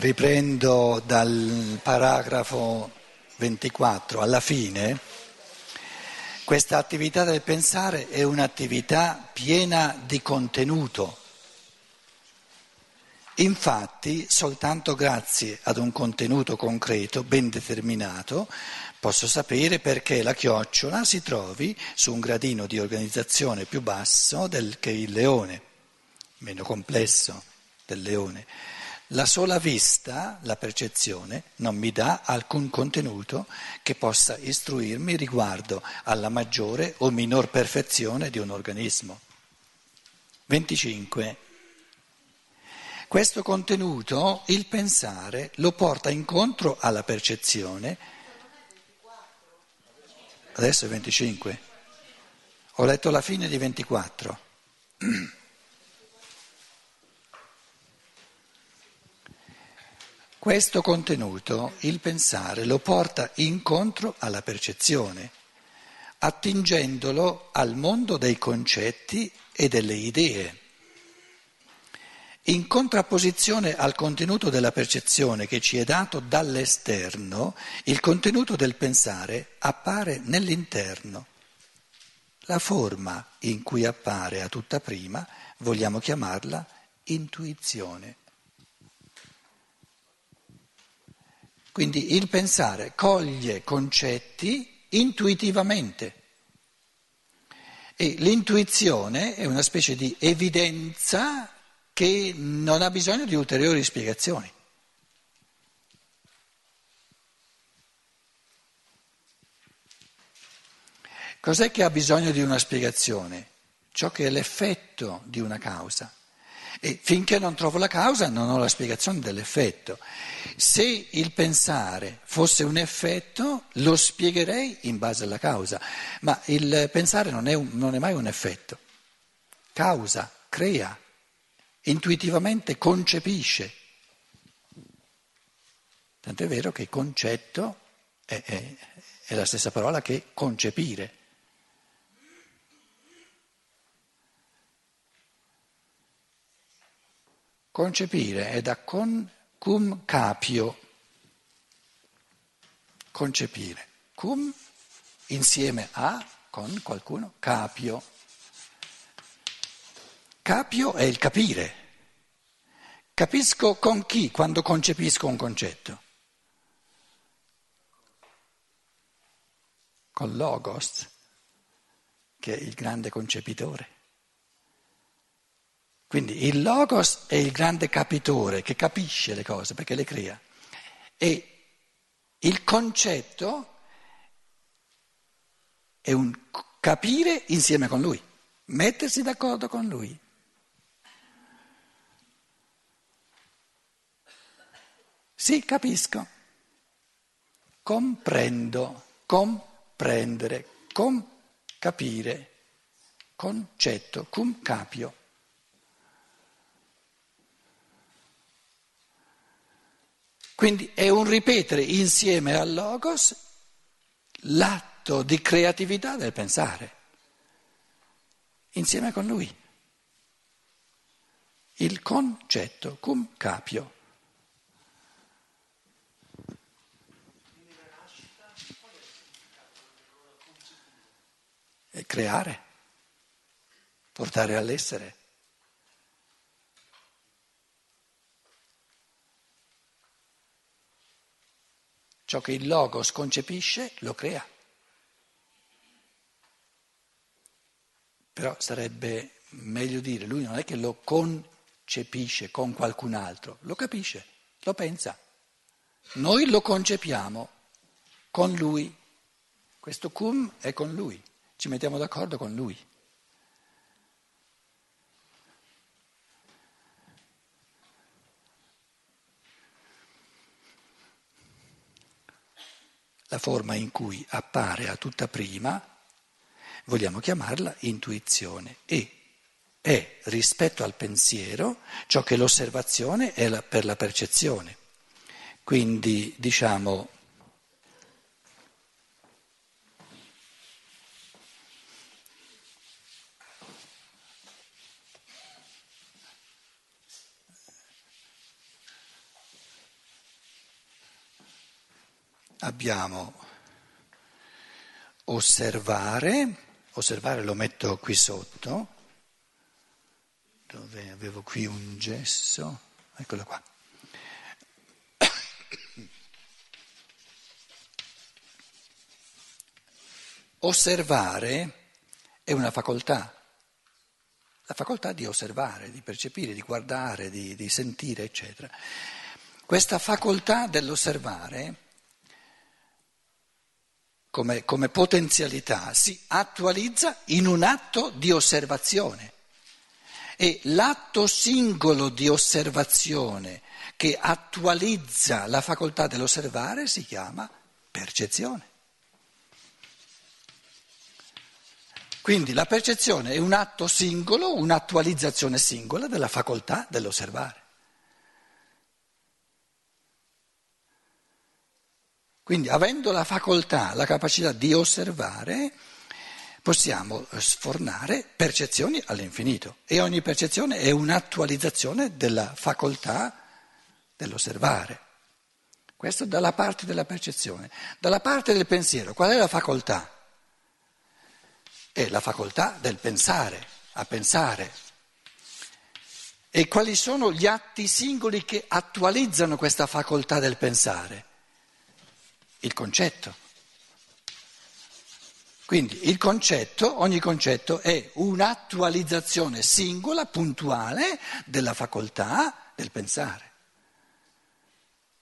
riprendo dal paragrafo 24 alla fine, questa attività del pensare è un'attività piena di contenuto. Infatti, soltanto grazie ad un contenuto concreto, ben determinato, posso sapere perché la chiocciola si trovi su un gradino di organizzazione più basso del, che il leone, meno complesso del leone. La sola vista, la percezione, non mi dà alcun contenuto che possa istruirmi riguardo alla maggiore o minor perfezione di un organismo. 25. Questo contenuto, il pensare, lo porta incontro alla percezione. Adesso è 25. Ho letto la fine di 24. Questo contenuto, il pensare, lo porta incontro alla percezione, attingendolo al mondo dei concetti e delle idee. In contrapposizione al contenuto della percezione che ci è dato dall'esterno, il contenuto del pensare appare nell'interno. La forma in cui appare a tutta prima vogliamo chiamarla intuizione. Quindi il pensare coglie concetti intuitivamente e l'intuizione è una specie di evidenza che non ha bisogno di ulteriori spiegazioni. Cos'è che ha bisogno di una spiegazione? Ciò che è l'effetto di una causa. E finché non trovo la causa non ho la spiegazione dell'effetto. Se il pensare fosse un effetto, lo spiegherei in base alla causa, ma il pensare non è, un, non è mai un effetto. Causa, crea, intuitivamente concepisce. Tant'è vero che concetto è, è, è la stessa parola che concepire. Concepire è da con cum capio. Concepire. Cum insieme a con qualcuno capio. Capio è il capire. Capisco con chi quando concepisco un concetto? Con Logos, che è il grande concepitore. Quindi il logos è il grande capitore che capisce le cose perché le crea e il concetto è un capire insieme con lui, mettersi d'accordo con lui. Sì, capisco, comprendo, comprendere, com capire, concetto, cum capio. Quindi è un ripetere insieme al logos l'atto di creatività del pensare, insieme con lui. Il concetto cum capio. E creare, portare all'essere. Ciò che il Logos concepisce lo crea. Però sarebbe meglio dire, lui non è che lo concepisce con qualcun altro, lo capisce, lo pensa. Noi lo concepiamo con lui. Questo cum è con lui, ci mettiamo d'accordo con lui. La forma in cui appare a tutta prima, vogliamo chiamarla intuizione e è rispetto al pensiero ciò che l'osservazione è per la percezione. Quindi diciamo abbiamo osservare, osservare lo metto qui sotto, dove avevo qui un gesso, eccolo qua. Osservare è una facoltà, la facoltà di osservare, di percepire, di guardare, di, di sentire, eccetera. Questa facoltà dell'osservare, come, come potenzialità, si attualizza in un atto di osservazione. E l'atto singolo di osservazione che attualizza la facoltà dell'osservare si chiama percezione. Quindi la percezione è un atto singolo, un'attualizzazione singola della facoltà dell'osservare. Quindi avendo la facoltà, la capacità di osservare, possiamo sfornare percezioni all'infinito e ogni percezione è un'attualizzazione della facoltà dell'osservare. Questo dalla parte della percezione. Dalla parte del pensiero, qual è la facoltà? è la facoltà del pensare, a pensare. E quali sono gli atti singoli che attualizzano questa facoltà del pensare? Il concetto. Quindi il concetto, ogni concetto è un'attualizzazione singola, puntuale, della facoltà del pensare.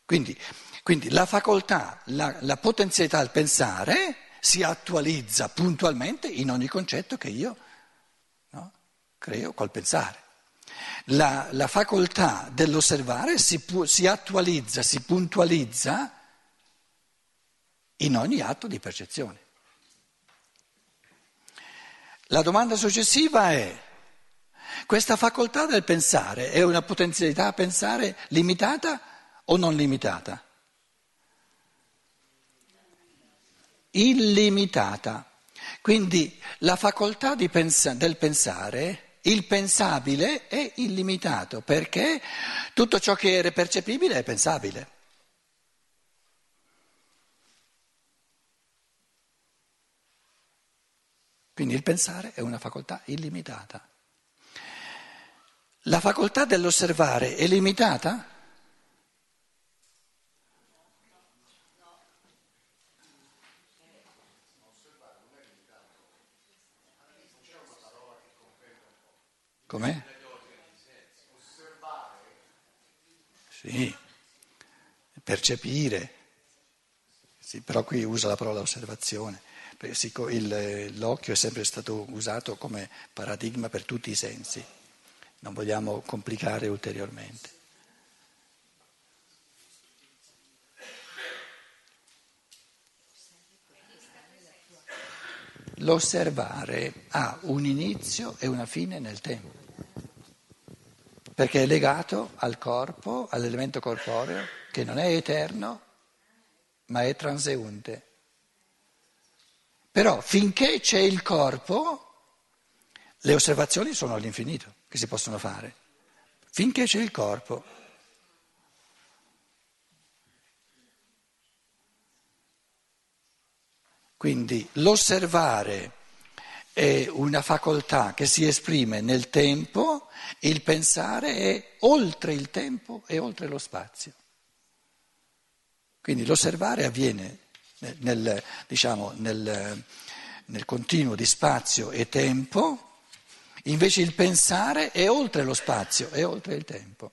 Quindi, quindi la facoltà, la, la potenzialità del pensare si attualizza puntualmente in ogni concetto che io no, creo col pensare. La, la facoltà dell'osservare si, si attualizza, si puntualizza in ogni atto di percezione. La domanda successiva è, questa facoltà del pensare è una potenzialità a pensare limitata o non limitata? illimitata. Quindi la facoltà pensa- del pensare, il pensabile è illimitato perché tutto ciò che è percepibile è pensabile. Quindi il pensare è una facoltà illimitata. La facoltà dell'osservare è limitata? Com'è? Sì, percepire, sì, però qui usa la parola osservazione. l'occhio è sempre stato usato come paradigma per tutti i sensi, non vogliamo complicare ulteriormente. L'osservare ha un inizio e una fine nel tempo perché è legato al corpo, all'elemento corporeo, che non è eterno, ma è transeunte. Però finché c'è il corpo, le osservazioni sono all'infinito che si possono fare. Finché c'è il corpo. Quindi l'osservare è una facoltà che si esprime nel tempo, il pensare è oltre il tempo e oltre lo spazio. Quindi l'osservare avviene nel, diciamo, nel, nel continuo di spazio e tempo, invece il pensare è oltre lo spazio e oltre il tempo.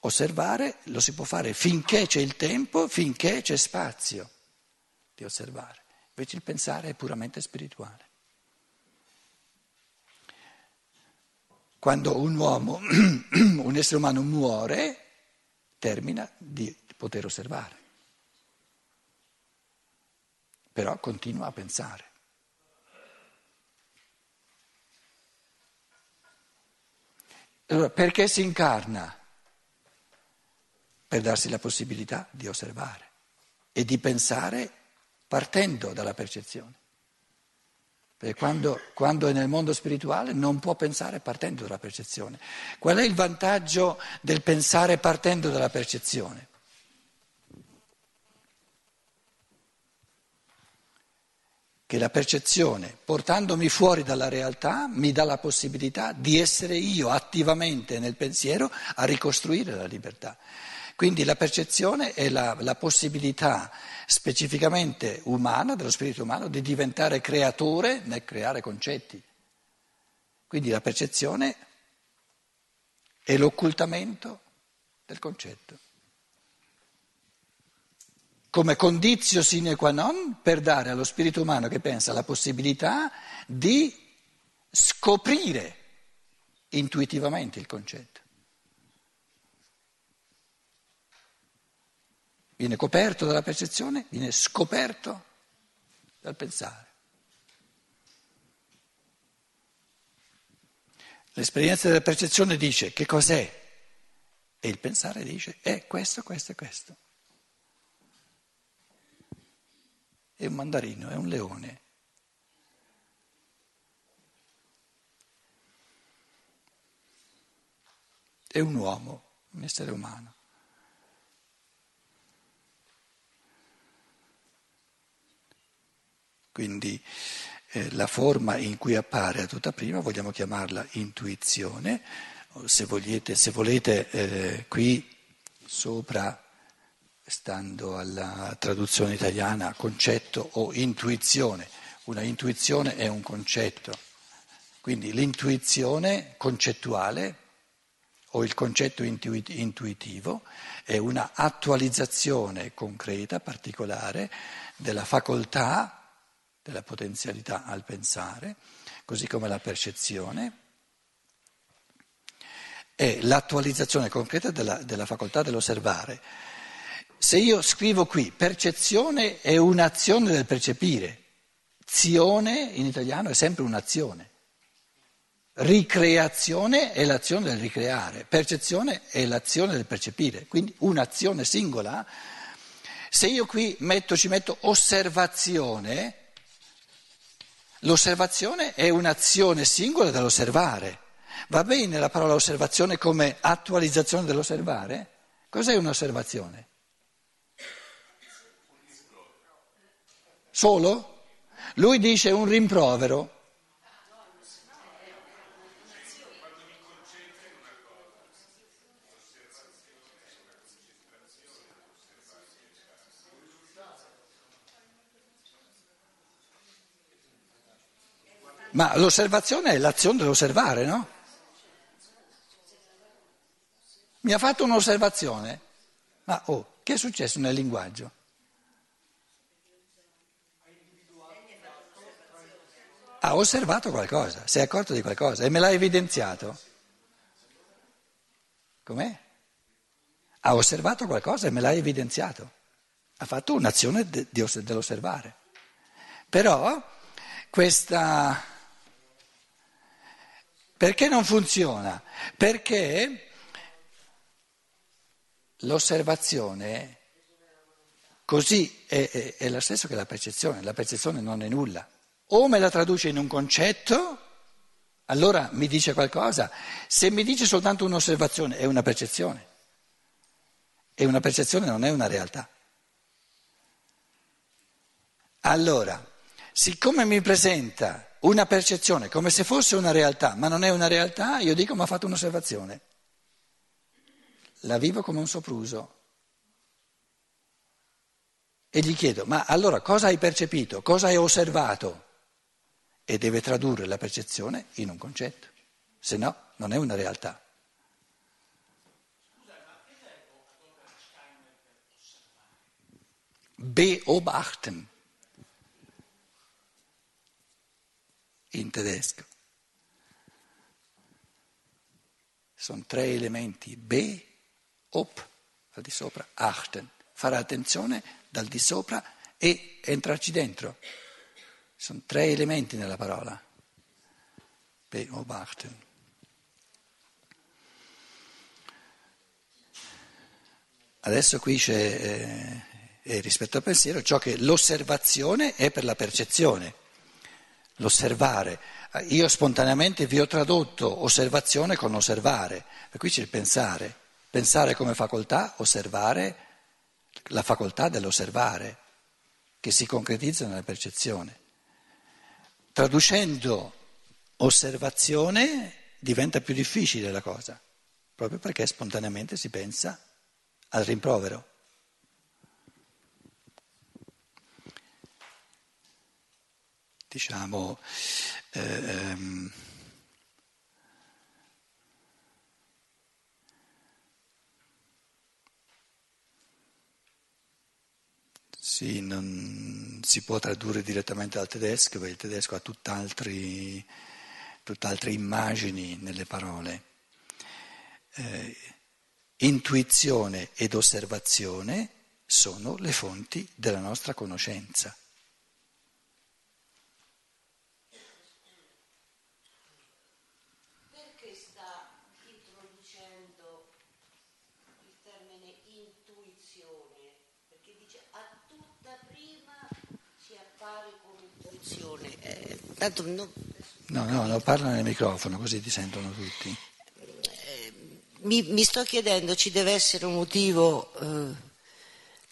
Osservare lo si può fare finché c'è il tempo, finché c'è spazio di osservare. Invece il pensare è puramente spirituale. Quando un uomo, un essere umano muore, termina di poter osservare. Però continua a pensare. Allora, perché si incarna? Per darsi la possibilità di osservare e di pensare partendo dalla percezione. Quando, quando, è nel mondo spirituale non può pensare partendo dalla percezione. Qual è il vantaggio del pensare partendo dalla percezione? Che la percezione, portandomi fuori dalla realtà, mi dà la possibilità di essere io attivamente nel pensiero a ricostruire la libertà. Quindi la percezione è la, la possibilità specificamente umana, dello spirito umano, di diventare creatore nel creare concetti. Quindi la percezione è l'occultamento del concetto come condizio sine qua non per dare allo spirito umano che pensa la possibilità di scoprire intuitivamente il concetto. Viene coperto dalla percezione, viene scoperto dal pensare. L'esperienza della percezione dice che cos'è e il pensare dice è questo, questo e questo. è un mandarino, è un leone. È un uomo, un essere umano. Quindi eh, la forma in cui appare a tutta prima vogliamo chiamarla intuizione, se, vogliete, se volete eh, qui sopra stando alla traduzione italiana, concetto o intuizione. Una intuizione è un concetto. Quindi l'intuizione concettuale o il concetto intuitivo è una attualizzazione concreta, particolare, della facoltà, della potenzialità al pensare, così come la percezione, è l'attualizzazione concreta della, della facoltà dell'osservare. Se io scrivo qui percezione è un'azione del percepire, zione in italiano è sempre un'azione, ricreazione è l'azione del ricreare, percezione è l'azione del percepire, quindi un'azione singola. Se io qui metto, ci metto osservazione, l'osservazione è un'azione singola dall'osservare. Va bene la parola osservazione come attualizzazione dell'osservare? Cos'è un'osservazione? Solo? Lui dice un rimprovero. Ma l'osservazione è l'azione dell'osservare, no? Mi ha fatto un'osservazione. Ma oh, che è successo nel linguaggio? ha osservato qualcosa, si è accorto di qualcosa e me l'ha evidenziato. Com'è? Ha osservato qualcosa e me l'ha evidenziato. Ha fatto un'azione de, de, dell'osservare. Però questa... Perché non funziona? Perché l'osservazione così è, è, è la stessa che la percezione, la percezione non è nulla o me la traduce in un concetto, allora mi dice qualcosa, se mi dice soltanto un'osservazione è una percezione e una percezione non è una realtà. Allora, siccome mi presenta una percezione come se fosse una realtà, ma non è una realtà, io dico mi ha fatto un'osservazione. La vivo come un sopruso. E gli chiedo, ma allora cosa hai percepito? Cosa hai osservato? e deve tradurre la percezione in un concetto, se no non è una realtà. Beobachten in tedesco. Sono tre elementi, be, op, al di sopra, achten, fare attenzione dal di sopra e entrarci dentro. Sono tre elementi nella parola. Beobachten. Adesso qui c'è, eh, rispetto al pensiero, ciò che l'osservazione è per la percezione, l'osservare. Io spontaneamente vi ho tradotto osservazione con osservare, e qui c'è il pensare. Pensare come facoltà, osservare la facoltà dell'osservare, che si concretizza nella percezione. traducendo osservazione diventa più difficile la cosa, proprio perché spontaneamente si pensa al rimprovero. Diciamo, ehm, Sì, non si può tradurre direttamente dal tedesco, perché il tedesco ha tutt'altre immagini nelle parole. Eh, intuizione ed osservazione sono le fonti della nostra conoscenza. Tanto no... no, no, no, parla nel microfono così ti sentono tutti. Eh, mi, mi, sto chiedendo, ci deve essere un motivo eh,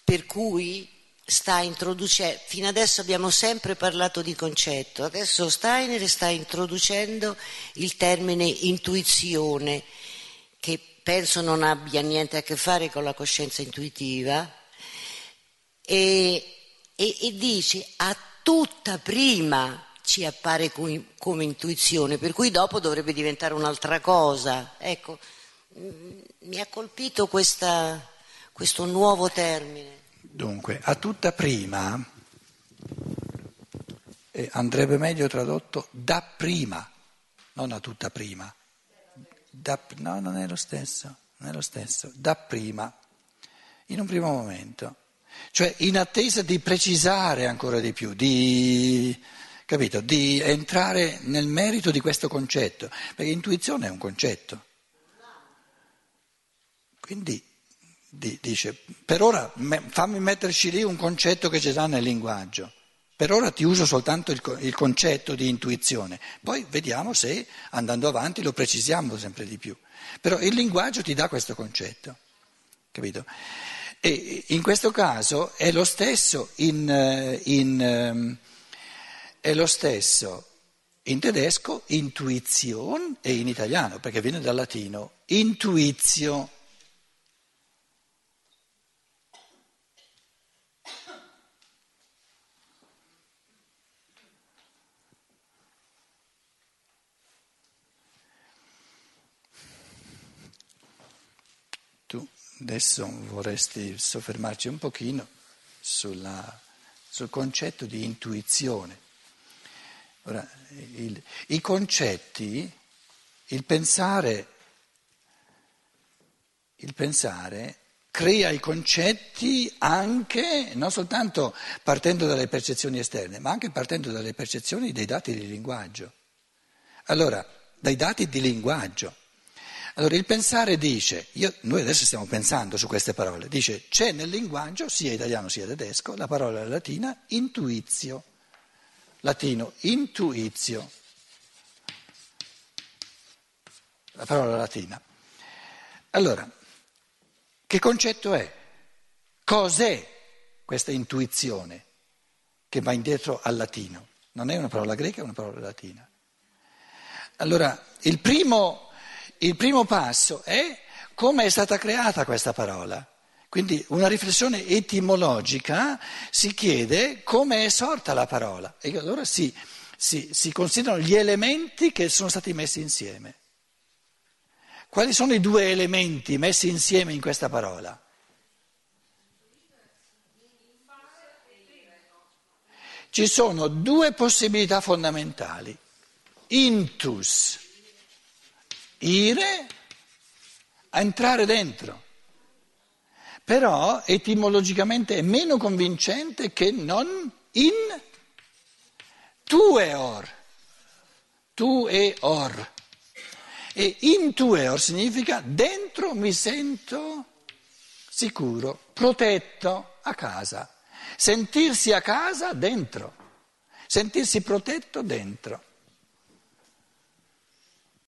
per cui sta introducendo, fino adesso abbiamo sempre parlato di concetto, adesso Steiner sta introducendo il termine intuizione, che penso non abbia niente a che fare con la coscienza intuitiva, e, e, e dice a tutta prima ci appare come intuizione, per cui dopo dovrebbe diventare un'altra cosa. Ecco, mm, mi ha colpito questa, questo nuovo termine. Dunque, a tutta prima eh, andrebbe meglio tradotto da prima, non a tutta prima. Da, no, non è lo stesso, non è lo stesso, da prima, in un primo momento. Cioè in attesa di precisare ancora di più, di capito? Di entrare nel merito di questo concetto, perché intuizione è un concetto. Quindi dice, per ora fammi metterci lì un concetto che ci dà nel linguaggio. Per ora ti uso soltanto il, il, concetto di intuizione, poi vediamo se andando avanti lo precisiamo sempre di più. Però il linguaggio ti dà questo concetto, capito? E in questo caso è lo stesso in, eh, in ehm, è lo stesso in tedesco intuizione e in italiano, perché viene dal latino intuizio. Tu adesso vorresti soffermarci un pochino sulla, sul concetto di intuizione. Ora, il, I concetti, il pensare, il pensare crea i concetti anche, non soltanto partendo dalle percezioni esterne, ma anche partendo dalle percezioni dei dati di linguaggio. Allora, dai dati di linguaggio. Allora il pensare dice, io, noi adesso stiamo pensando su queste parole, dice c'è nel linguaggio, sia italiano sia tedesco, la parola latina intuizio latino intuizio, la parola latina. Allora, che concetto è? Cos'è questa intuizione che va indietro al latino? Non è una parola greca, è una parola latina. Allora, il primo, il primo passo è come è stata creata questa parola. Quindi una riflessione etimologica si chiede come è sorta la parola e allora si, si, si considerano gli elementi che sono stati messi insieme. Quali sono i due elementi messi insieme in questa parola? Ci sono due possibilità fondamentali. Intus, ire, entrare dentro però etimologicamente è meno convincente che non in tueor, tueor. E in tueor significa dentro mi sento sicuro, protetto a casa. Sentirsi a casa dentro, sentirsi protetto dentro.